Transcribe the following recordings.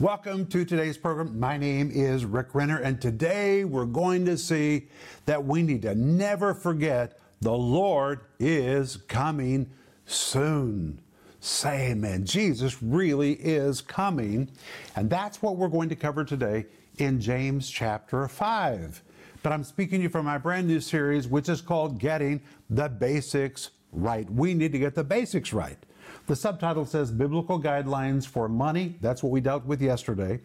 Welcome to today's program. My name is Rick Renner, and today we're going to see that we need to never forget the Lord is coming soon. Say amen. Jesus really is coming. And that's what we're going to cover today in James chapter 5. But I'm speaking to you from my brand new series, which is called Getting the Basics Right. We need to get the basics right. The subtitle says Biblical Guidelines for Money. That's what we dealt with yesterday.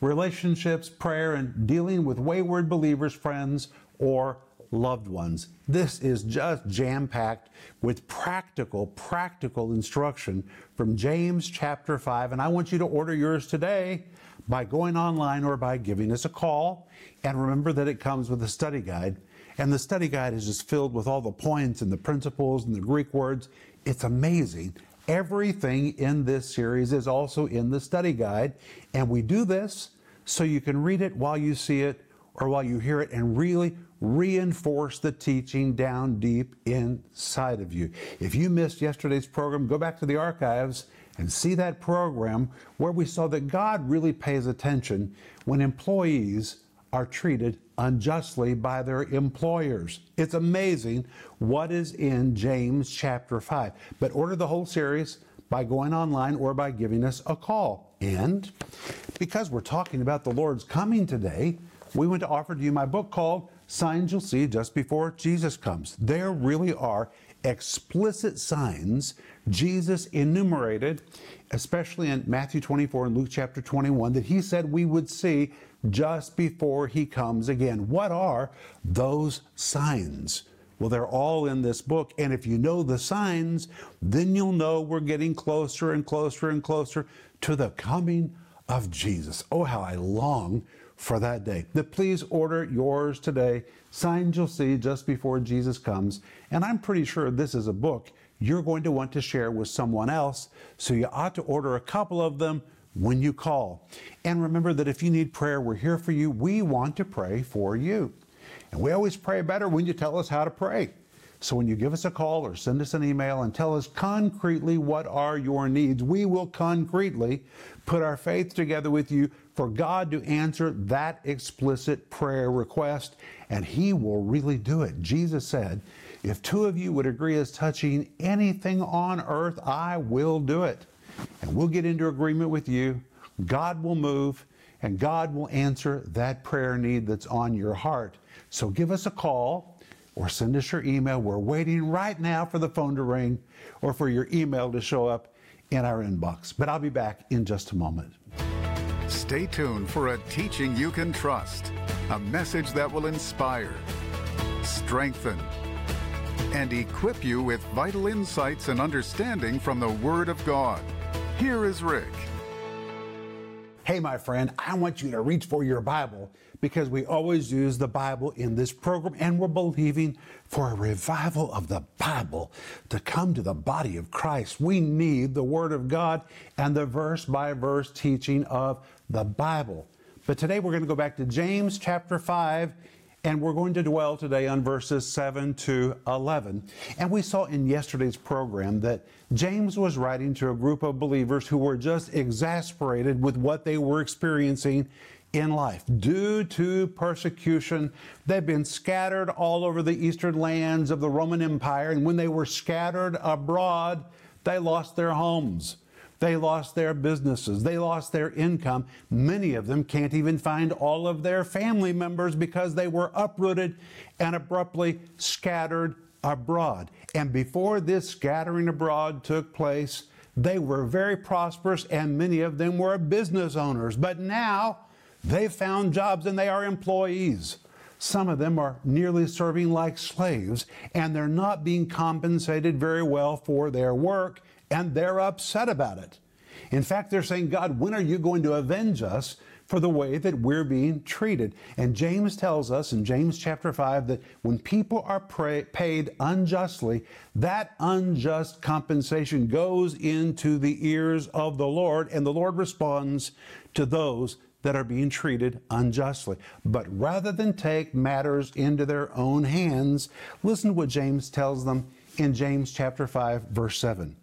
Relationships, prayer, and dealing with wayward believers, friends, or loved ones. This is just jam packed with practical, practical instruction from James chapter 5. And I want you to order yours today by going online or by giving us a call. And remember that it comes with a study guide. And the study guide is just filled with all the points and the principles and the Greek words. It's amazing. Everything in this series is also in the study guide, and we do this so you can read it while you see it or while you hear it and really reinforce the teaching down deep inside of you. If you missed yesterday's program, go back to the archives and see that program where we saw that God really pays attention when employees are treated unjustly by their employers. It's amazing what is in James chapter 5. But order the whole series by going online or by giving us a call. And because we're talking about the Lord's coming today, we want to offer to you my book called Signs You'll See Just Before Jesus Comes. There really are explicit signs Jesus enumerated, especially in Matthew 24 and Luke chapter 21, that he said we would see just before he comes again. What are those signs? Well, they're all in this book. And if you know the signs, then you'll know we're getting closer and closer and closer to the coming of Jesus. Oh, how I long for that day. But please order yours today. Signs you'll see just before Jesus comes. And I'm pretty sure this is a book you're going to want to share with someone else. So you ought to order a couple of them when you call. And remember that if you need prayer, we're here for you. We want to pray for you. And we always pray better when you tell us how to pray. So when you give us a call or send us an email and tell us concretely what are your needs, we will concretely put our faith together with you for God to answer that explicit prayer request, and He will really do it. Jesus said, If two of you would agree as touching anything on earth, I will do it and we'll get into agreement with you. God will move, and God will answer that prayer need that's on your heart. So give us a call or send us your email. We're waiting right now for the phone to ring or for your email to show up in our inbox. But I'll be back in just a moment. Stay tuned for a teaching you can trust, a message that will inspire, strengthen, and equip you with vital insights and understanding from the Word of God. Here is Rick. Hey, my friend, I want you to reach for your Bible because we always use the Bible in this program and we're believing for a revival of the Bible to come to the body of Christ. We need the Word of God and the verse by verse teaching of the Bible. But today we're going to go back to James chapter 5 and we're going to dwell today on verses 7 to 11. And we saw in yesterday's program that James was writing to a group of believers who were just exasperated with what they were experiencing in life. Due to persecution, they've been scattered all over the eastern lands of the Roman Empire. And when they were scattered abroad, they lost their homes. They lost their businesses. They lost their income. Many of them can't even find all of their family members because they were uprooted and abruptly scattered abroad. And before this scattering abroad took place, they were very prosperous and many of them were business owners. But now they've found jobs and they are employees. Some of them are nearly serving like slaves and they're not being compensated very well for their work and they're upset about it. In fact, they're saying, God, when are you going to avenge us for the way that we're being treated? And James tells us in James chapter 5 that when people are paid unjustly, that unjust compensation goes into the ears of the Lord, and the Lord responds to those that are being treated unjustly. But rather than take matters into their own hands, listen to what James tells them in James chapter 5 verse 7.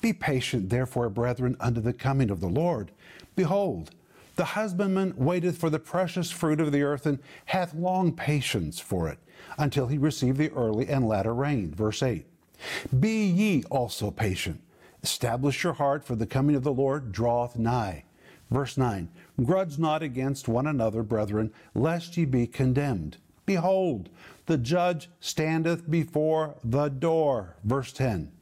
Be patient therefore, brethren, unto the coming of the Lord. Behold, The husbandman waiteth for the precious fruit of the earth and hath long patience for it until he receive the early and latter rain. Verse 8. Be ye also patient. Establish your heart, for the coming of the Lord draweth nigh. Verse 9 Grudge not against one another, brethren, lest ye be condemned. Behold, the judge standeth before the door. Verse 10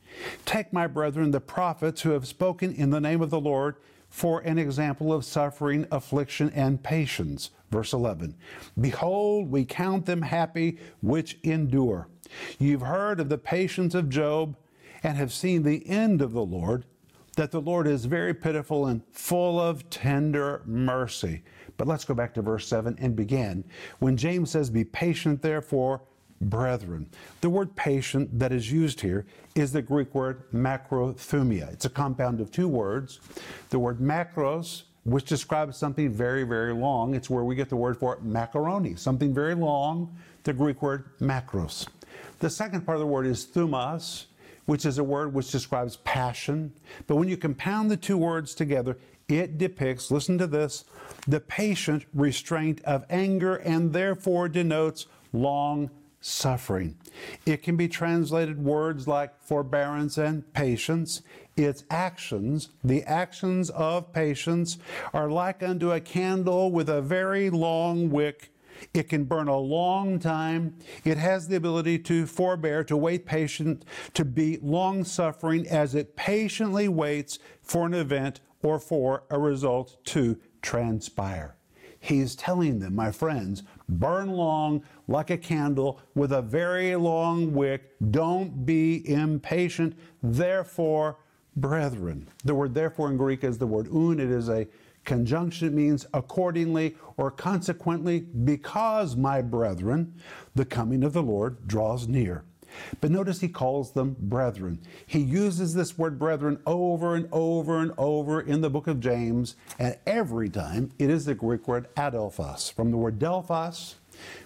Take, my brethren, the prophets who have spoken in the name of the Lord for an example of suffering, affliction, and patience. Verse 11 Behold, we count them happy which endure. You've heard of the patience of Job and have seen the end of the Lord, that the Lord is very pitiful and full of tender mercy. But let's go back to verse 7 and begin. When James says, Be patient, therefore, brethren. The word patient that is used here is the Greek word macrothumia. It's a compound of two words. The word macros, which describes something very, very long, it's where we get the word for macaroni, something very long, the Greek word macros. The second part of the word is thumos, which is a word which describes passion. But when you compound the two words together, it depicts, listen to this, the patient restraint of anger and therefore denotes long suffering. It can be translated words like forbearance and patience. Its actions, the actions of patience, are like unto a candle with a very long wick. It can burn a long time. It has the ability to forbear, to wait patient, to be long suffering as it patiently waits for an event or for a result to transpire. He's telling them, my friends, burn long like a candle with a very long wick. Don't be impatient. Therefore, brethren. The word therefore in Greek is the word oun. It is a conjunction. It means accordingly or consequently, because, my brethren, the coming of the Lord draws near. But notice he calls them brethren. He uses this word brethren over and over and over in the book of James, and every time it is the Greek word adelphos, from the word delphos,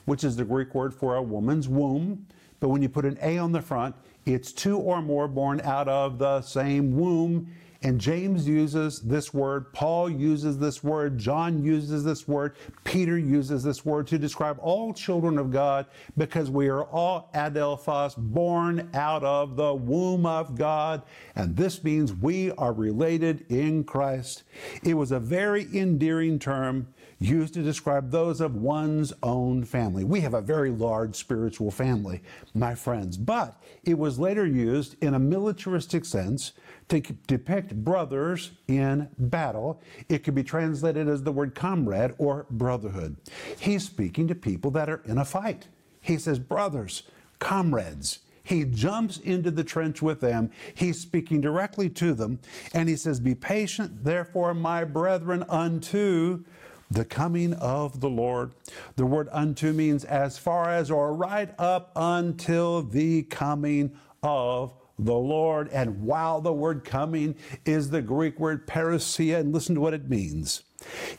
which is the Greek word for a woman's womb. But when you put an A on the front, it's two or more born out of the same womb. And James uses this word, Paul uses this word, John uses this word, Peter uses this word to describe all children of God because we are all adelphos, born out of the womb of God. And this means we are related in Christ. It was a very endearing term used to describe those of one's own family. We have a very large spiritual family, my friends, but it was later used in a militaristic sense to depict brothers in battle. It could be translated as the word comrade or brotherhood. He's speaking to people that are in a fight. He says, brothers, comrades. He jumps into the trench with them. He's speaking directly to them. And he says, Be patient, therefore, my brethren, unto the coming of the Lord. The word unto means as far as or right up until the coming of the Lord. And while the word coming is the Greek word parousia, and listen to what it means.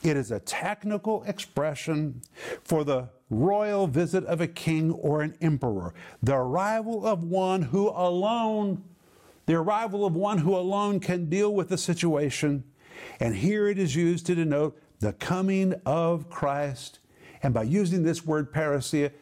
It is a technical expression for the royal visit of a king or an emperor, the arrival of one who alone, the arrival of one who alone can deal with the situation. And here it is used to denote the coming of Christ. And by using this word parousia,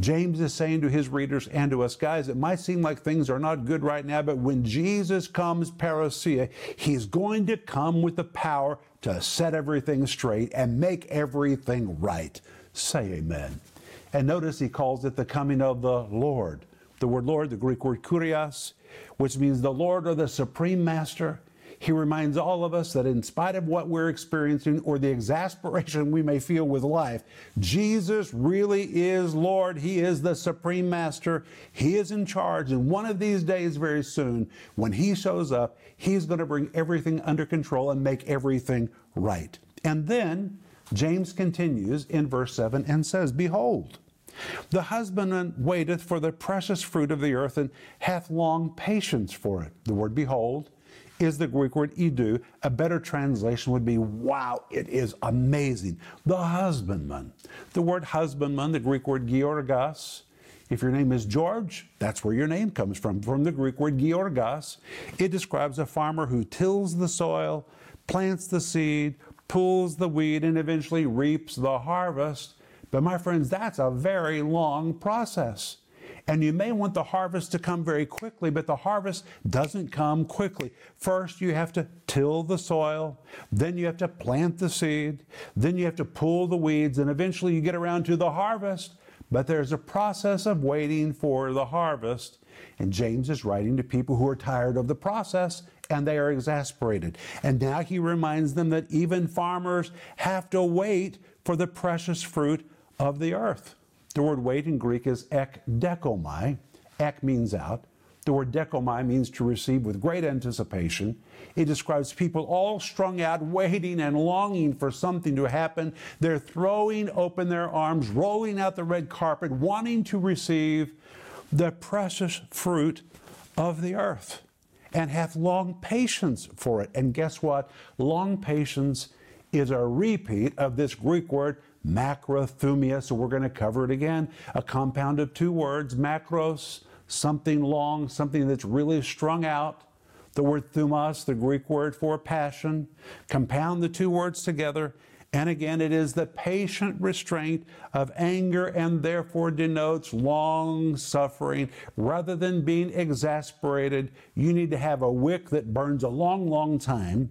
James is saying to his readers and to us guys, it might seem like things are not good right now, but when Jesus comes, parousia, he's going to come with the power to set everything straight and make everything right. Say amen. And notice he calls it the coming of the Lord. The word Lord, the Greek word kurios, which means the Lord or the supreme master. He reminds all of us that in spite of what we're experiencing or the exasperation we may feel with life, Jesus really is Lord. He is the supreme master. He is in charge. And one of these days, very soon, when He shows up, He's going to bring everything under control and make everything right. And then James continues in verse 7 and says, Behold, the husbandman waiteth for the precious fruit of the earth and hath long patience for it. The word behold is the Greek word idou. A better translation would be, wow, it is amazing. The husbandman. The word husbandman, the Greek word georgos. If your name is George, that's where your name comes from, from the Greek word georgos. It describes a farmer who tills the soil, plants the seed, pulls the weed, and eventually reaps the harvest. But my friends, that's a very long process. And you may want the harvest to come very quickly, but the harvest doesn't come quickly. First, you have to till the soil, then you have to plant the seed, then you have to pull the weeds, and eventually you get around to the harvest. But there's a process of waiting for the harvest. And James is writing to people who are tired of the process and they are exasperated. And now he reminds them that even farmers have to wait for the precious fruit of the earth. The word wait in Greek is ekdechomai. Ek means out. The word dechomai means to receive with great anticipation. It describes people all strung out, waiting and longing for something to happen. They're throwing open their arms, rolling out the red carpet, wanting to receive the precious fruit of the earth and have long patience for it. And guess what? Long patience is a repeat of this Greek word macrothumia. So we're going to cover it again. A compound of two words, macros, something long, something that's really strung out. The word thumos, the Greek word for passion. Compound the two words together. And again, it is the patient restraint of anger and therefore denotes long suffering. Rather than being exasperated, you need to have a wick that burns a long, long time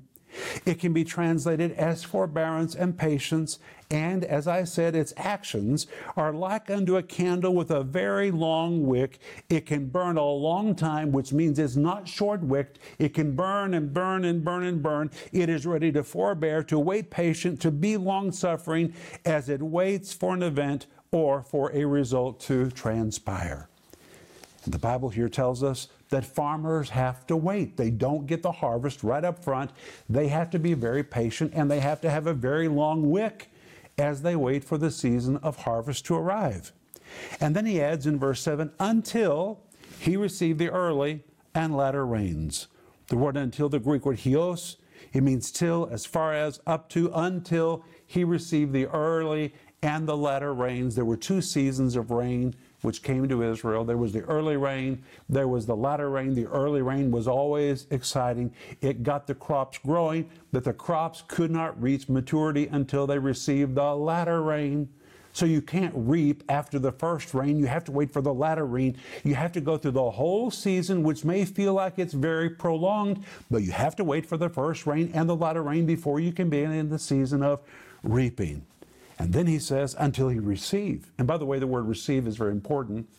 it can be translated as forbearance and patience, and as I said, its actions are like unto a candle with a very long wick. It can burn a long time, which means it's not short wicked. It can burn and burn and burn and burn. It is ready to forbear, to wait patient, to be long suffering as it waits for an event or for a result to transpire. The Bible here tells us that farmers have to wait. They don't get the harvest right up front. They have to be very patient and they have to have a very long wick as they wait for the season of harvest to arrive. And then he adds in verse 7 until he received the early and latter rains. The word until, the Greek word heos, it means till, as far as, up to, until he received the early and the latter rains. There were two seasons of rain which came to Israel. There was the early rain, there was the latter rain. The early rain was always exciting. It got the crops growing, but the crops could not reach maturity until they received the latter rain. So you can't reap after the first rain. You have to wait for the latter rain. You have to go through the whole season, which may feel like it's very prolonged, but you have to wait for the first rain and the latter rain before you can begin in the season of reaping. And then he says, until he receive. And by the way, the word receive is very important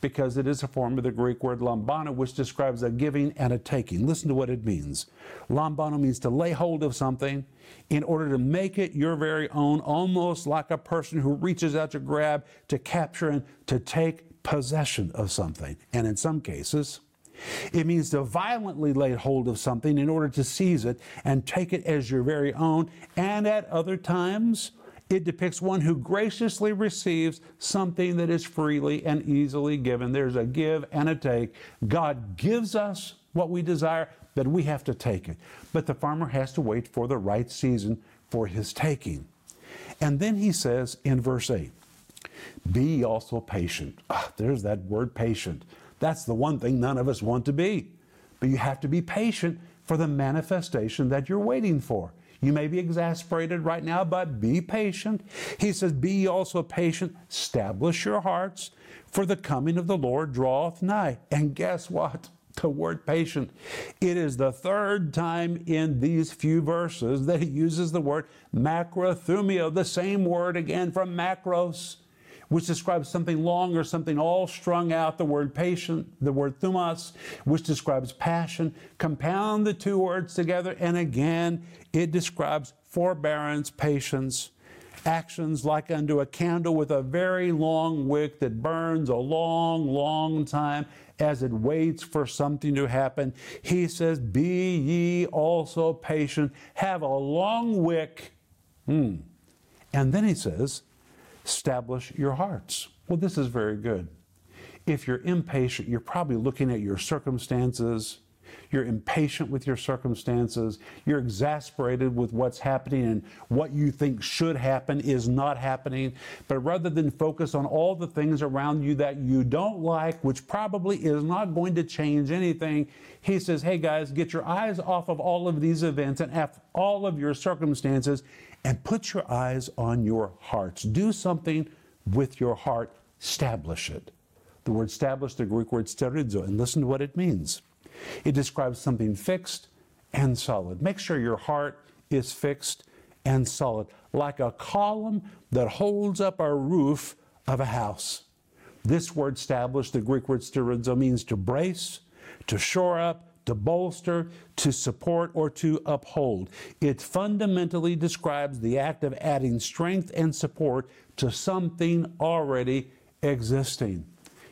because it is a form of the Greek word lambano, which describes a giving and a taking. Listen to what it means. Lambano means to lay hold of something in order to make it your very own, almost like a person who reaches out to grab, to capture, and to take possession of something. And in some cases, it means to violently lay hold of something in order to seize it and take it as your very own. And at other times, it depicts one who graciously receives something that is freely and easily given. There's a give and a take. God gives us what we desire, but we have to take it. But the farmer has to wait for the right season for his taking. And then he says in verse 8, Be also patient. Ah, there's that word patient. That's the one thing none of us want to be. But you have to be patient for the manifestation that you're waiting for. You may be exasperated right now, but be patient. He says, Be also patient, establish your hearts, for the coming of the Lord draweth nigh. And guess what? The word patient. It is the third time in these few verses that he uses the word macrothumia, the same word again from macros which describes something long or something all strung out, the word patient, the word thumos, which describes passion. Compound the two words together, and again, it describes forbearance, patience, actions like unto a candle with a very long wick that burns a long, long time as it waits for something to happen. He says, Be ye also patient, have a long wick. Hmm. And then he says, establish your hearts. Well, this is very good. If you're impatient, you're probably looking at your circumstances, You're impatient with your circumstances. You're exasperated with what's happening and what you think should happen is not happening. But rather than focus on all the things around you that you don't like, which probably is not going to change anything, he says, Hey guys, get your eyes off of all of these events and all of your circumstances and put your eyes on your hearts. Do something with your heart, establish it. The word establish, the Greek word sterizo, and listen to what it means. It describes something fixed and solid. Make sure your heart is fixed and solid, like a column that holds up a roof of a house. This word establish, the Greek word sterizo, means to brace, to shore up, to bolster, to support, or to uphold. It fundamentally describes the act of adding strength and support to something already existing.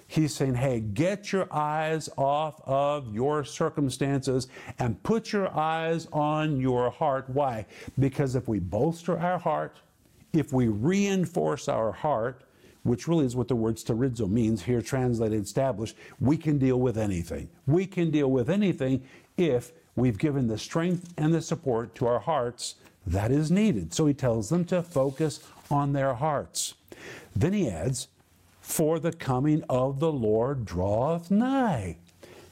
He's saying, hey, get your eyes off of your circumstances and put your eyes on your heart. Why? Because if we bolster our heart, if we reinforce our heart, which really is what the word sterizo means here, translated established, we can deal with anything. We can deal with anything if we've given the strength and the support to our hearts that is needed. So he tells them to focus on their hearts. Then he adds, for the coming of the Lord draweth nigh.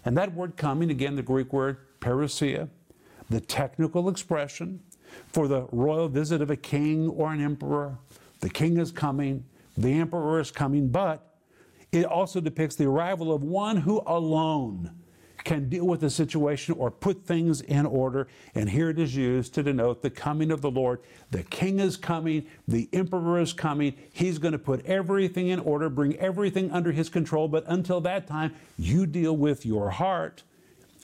And that word coming, again, the Greek word parousia, the technical expression for the royal visit of a king or an emperor. The king is coming, the emperor is coming, but it also depicts the arrival of one who alone can deal with the situation or put things in order. And here it is used to denote the coming of the Lord. The king is coming, the emperor is coming. He's going to put everything in order, bring everything under his control. But until that time, you deal with your heart.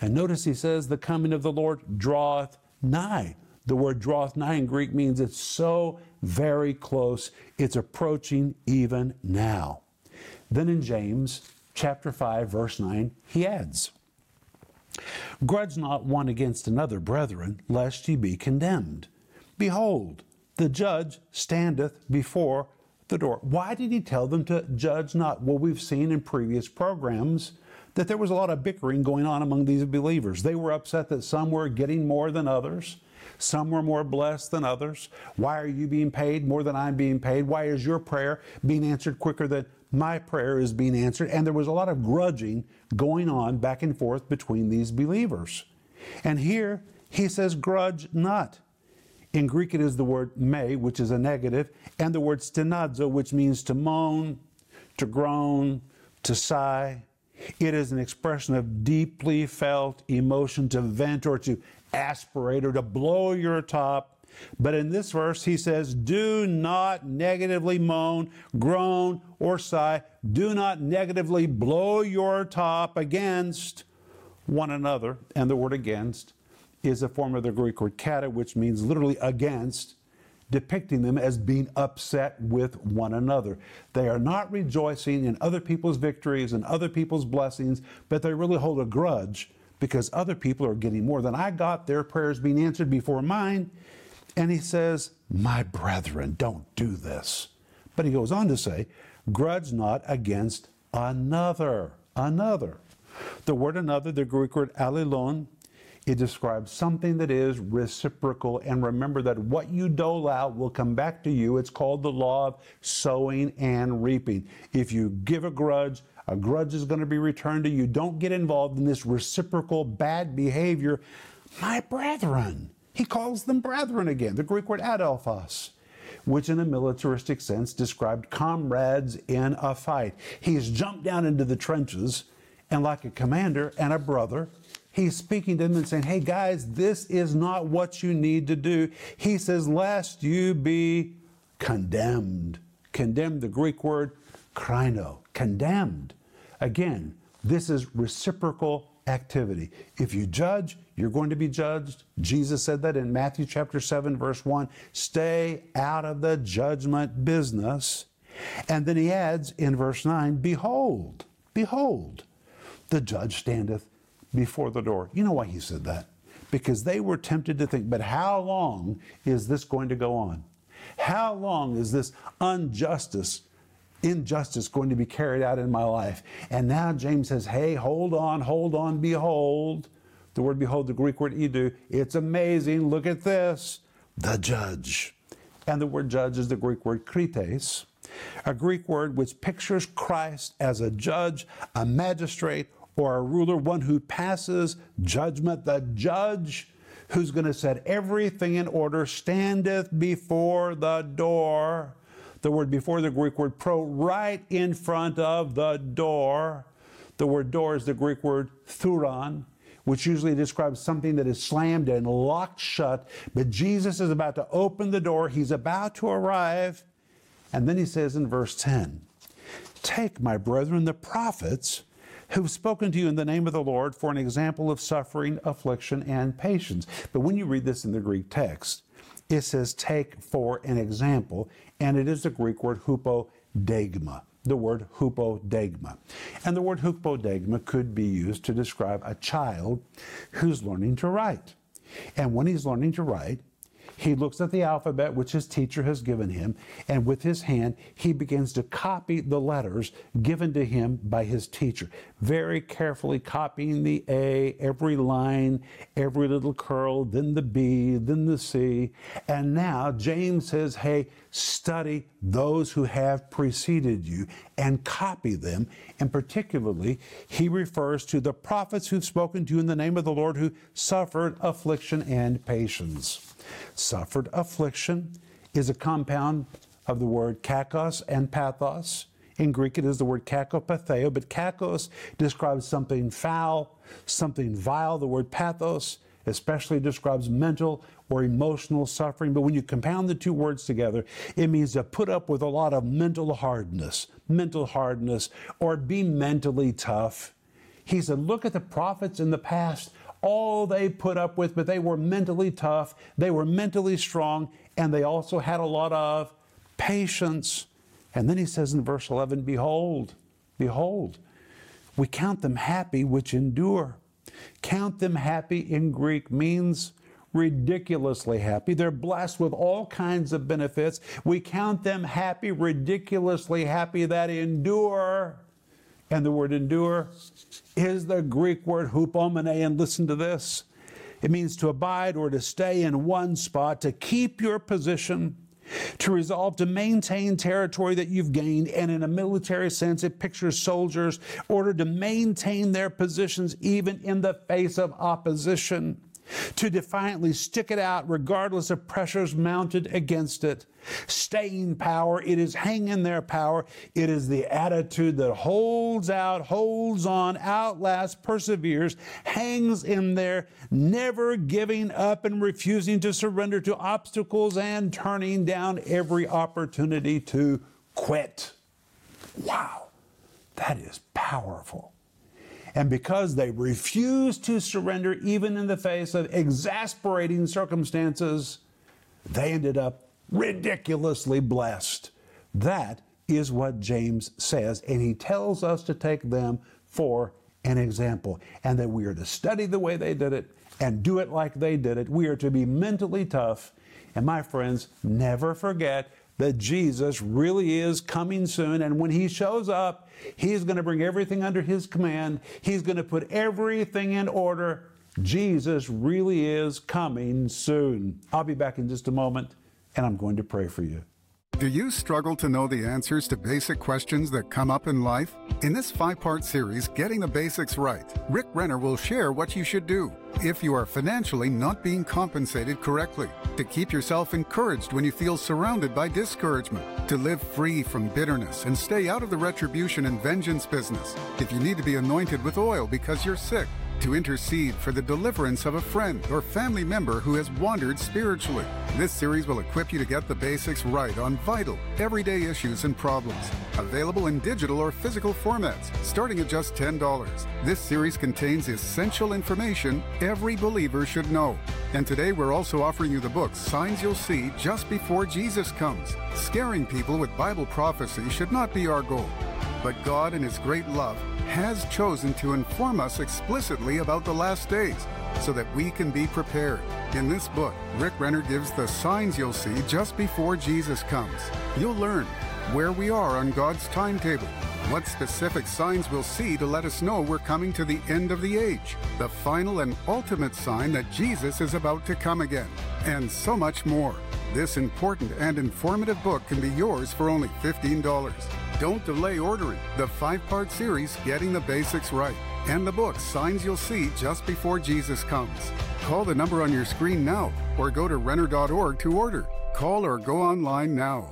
And notice he says, the coming of the Lord draweth nigh. The word draweth nigh in Greek means it's so very close, it's approaching even now. Then in James chapter 5, verse 9, he adds, Grudge not one against another, brethren, lest ye be condemned. Behold, the judge standeth before the door. Why did he tell them to judge not? Well, we've seen in previous programs that there was a lot of bickering going on among these believers. They were upset that some were getting more than others. Some were more blessed than others. Why are you being paid more than I'm being paid? Why is your prayer being answered quicker than my prayer is being answered. And there was a lot of grudging going on back and forth between these believers. And here he says, grudge not. In Greek, it is the word me, which is a negative, and the word stenazo, which means to moan, to groan, to sigh. It is an expression of deeply felt emotion to vent or to aspirate or to blow your top but in this verse, he says, Do not negatively moan, groan, or sigh. Do not negatively blow your top against one another. And the word against is a form of the Greek word kata, which means literally against, depicting them as being upset with one another. They are not rejoicing in other people's victories and other people's blessings, but they really hold a grudge because other people are getting more than I got, their prayers being answered before mine. And he says, My brethren, don't do this. But he goes on to say, Grudge not against another. Another. The word another, the Greek word allelon, it describes something that is reciprocal. And remember that what you dole out will come back to you. It's called the law of sowing and reaping. If you give a grudge, a grudge is going to be returned to you. Don't get involved in this reciprocal bad behavior. My brethren, he calls them brethren again, the Greek word adelphos, which in a militaristic sense described comrades in a fight. He's jumped down into the trenches, and like a commander and a brother, he's speaking to them and saying, Hey guys, this is not what you need to do. He says, Lest you be condemned. Condemned, the Greek word krino, condemned. Again, this is reciprocal activity. If you judge, you're going to be judged. Jesus said that in Matthew chapter 7, verse 1 stay out of the judgment business. And then he adds in verse 9, Behold, behold, the judge standeth before the door. You know why he said that? Because they were tempted to think, but how long is this going to go on? How long is this injustice injustice going to be carried out in my life. And now James says, hey, hold on, hold on, behold, The word behold, the Greek word idou, it's amazing. Look at this. The judge. And the word judge is the Greek word krites, a Greek word which pictures Christ as a judge, a magistrate, or a ruler, one who passes judgment. The judge who's going to set everything in order standeth before the door. The word before the Greek word pro, right in front of the door. The word door is the Greek word thuron, which usually describes something that is slammed and locked shut. But Jesus is about to open the door, he's about to arrive. And then he says in verse 10 Take, my brethren, the prophets who've spoken to you in the name of the Lord for an example of suffering, affliction, and patience. But when you read this in the Greek text, it says take for an example, and it is the Greek word hupodeigma, the word hupodeigma. And the word hupodeigma could be used to describe a child who's learning to write. And when he's learning to write, he looks at the alphabet which his teacher has given him, and with his hand, he begins to copy the letters given to him by his teacher. Very carefully copying the A, every line, every little curl, then the B, then the C. And now James says, hey, study those who have preceded you and copy them. And particularly, he refers to the prophets who've spoken to you in the name of the Lord who suffered affliction and patience. Suffered affliction is a compound of the word kakos and pathos. In Greek, it is the word kakopatheo, but kakos describes something foul, something vile. The word pathos especially describes mental or emotional suffering. But when you compound the two words together, it means to put up with a lot of mental hardness, mental hardness, or be mentally tough. He said, Look at the prophets in the past all they put up with, but they were mentally tough, they were mentally strong, and they also had a lot of patience. And then he says in verse 11, Behold, behold, we count them happy which endure. Count them happy in Greek means ridiculously happy. They're blessed with all kinds of benefits. We count them happy, ridiculously happy that endure. And the word endure is the Greek word hupomene. And listen to this it means to abide or to stay in one spot, to keep your position, to resolve to maintain territory that you've gained. And in a military sense, it pictures soldiers ordered to maintain their positions even in the face of opposition to defiantly stick it out regardless of pressures mounted against it. Staying power, it is hanging their power. It is the attitude that holds out, holds on, outlasts, perseveres, hangs in there, never giving up and refusing to surrender to obstacles and turning down every opportunity to quit. Wow, that is powerful. And because they refused to surrender, even in the face of exasperating circumstances, they ended up ridiculously blessed. That is what James says, and he tells us to take them for an example, and that we are to study the way they did it and do it like they did it. We are to be mentally tough. And my friends, never forget that Jesus really is coming soon. And when he shows up, he's going to bring everything under his command, he's going to put everything in order. Jesus really is coming soon. I'll be back in just a moment, and I'm going to pray for you. Do you struggle to know the answers to basic questions that come up in life? In this five part series, Getting the Basics Right, Rick Renner will share what you should do if you are financially not being compensated correctly, to keep yourself encouraged when you feel surrounded by discouragement, to live free from bitterness and stay out of the retribution and vengeance business, if you need to be anointed with oil because you're sick to intercede for the deliverance of a friend or family member who has wandered spiritually. This series will equip you to get the basics right on vital, everyday issues and problems. Available in digital or physical formats, starting at just $10. This series contains essential information every believer should know. And today we're also offering you the book Signs You'll See Just Before Jesus Comes. Scaring people with Bible prophecy should not be our goal. But God, in His great love, has chosen to inform us explicitly about the last days so that we can be prepared. In this book, Rick Renner gives the signs you'll see just before Jesus comes. You'll learn where we are on God's timetable, What specific signs we'll see to let us know we're coming to the end of the age, the final and ultimate sign that Jesus is about to come again, and so much more. This important and informative book can be yours for only $15. Don't delay ordering the five part series, Getting the Basics Right, and the book Signs You'll See Just Before Jesus Comes. Call the number on your screen now or go to Renner.org to order. Call or go online now.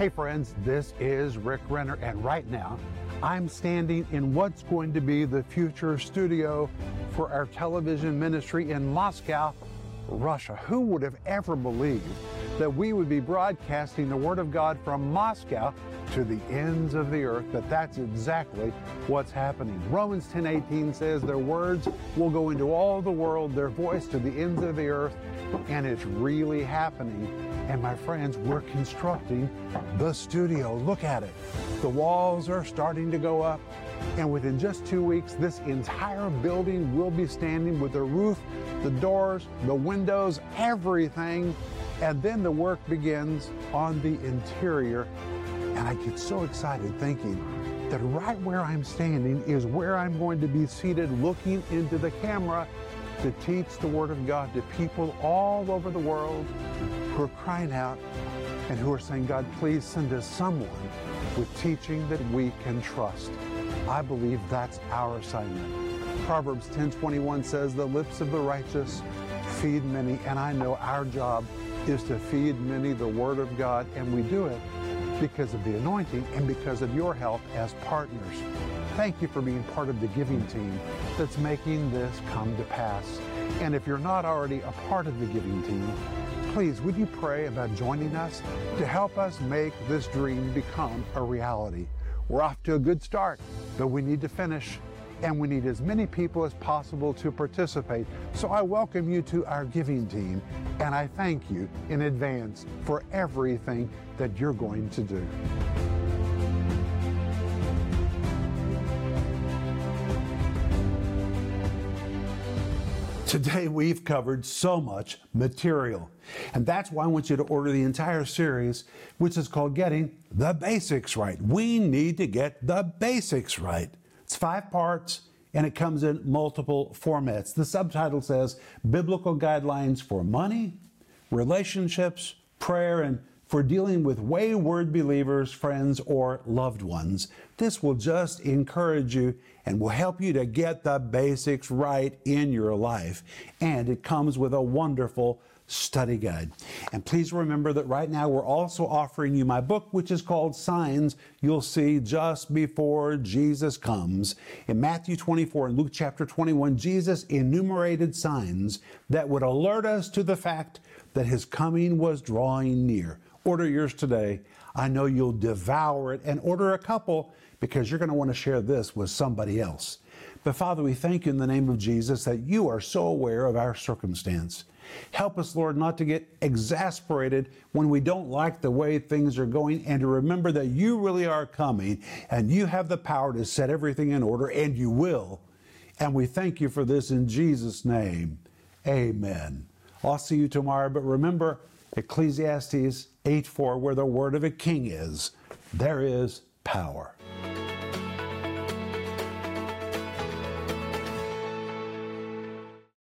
Hey, friends, this is Rick Renner, and right now I'm standing in what's going to be the future studio for our television ministry in Moscow, Russia. Who would have ever believed that we would be broadcasting the Word of God from Moscow to the ends of the earth? But that's exactly what's happening. Romans 10:18 says their words will go into all the world, their voice to the ends of the earth, and it's really happening. And my friends, we're constructing the studio. Look at it. The walls are starting to go up. And within just two weeks, this entire building will be standing with the roof, the doors, the windows, everything. And then the work begins on the interior. And I get so excited thinking that right where I'm standing is where I'm going to be seated looking into the camera to teach the Word of God to people all over the world who are crying out and who are saying, God, please send us someone with teaching that we can trust. I believe that's our assignment. Proverbs 10:21 says, "The lips of the righteous feed many," and I know our job is to feed many the word of God, and we do it because of the anointing and because of your help as partners. Thank you for being part of the giving team that's making this come to pass. And if you're not already a part of the giving team, please would you pray about joining us to help us make this dream become a reality? We're off to a good start, but we need to finish and we need as many people as possible to participate. So I welcome you to our giving team, and I thank you in advance for everything that you're going to do. Today, we've covered so much material. And that's why I want you to order the entire series, which is called Getting the Basics Right. We need to get the basics right. It's five parts and it comes in multiple formats. The subtitle says Biblical Guidelines for Money, Relationships, Prayer, and for dealing with wayward believers, friends, or loved ones. This will just encourage you and will help you to get the basics right in your life. And it comes with a wonderful study guide. And please remember that right now we're also offering you my book, which is called Signs You'll See Just Before Jesus Comes. In Matthew 24 and Luke chapter 21, Jesus enumerated signs that would alert us to the fact that his coming was drawing near. Order yours today. I know you'll devour it and order a couple because you're going to want to share this with somebody else. But Father, we thank you in the name of Jesus that you are so aware of our circumstance. Help us, Lord, not to get exasperated when we don't like the way things are going and to remember that you really are coming and you have the power to set everything in order and you will. And we thank you for this in Jesus' name. Amen. I'll see you tomorrow, but remember, Ecclesiastes 8 4, where the word of a king is, there is power.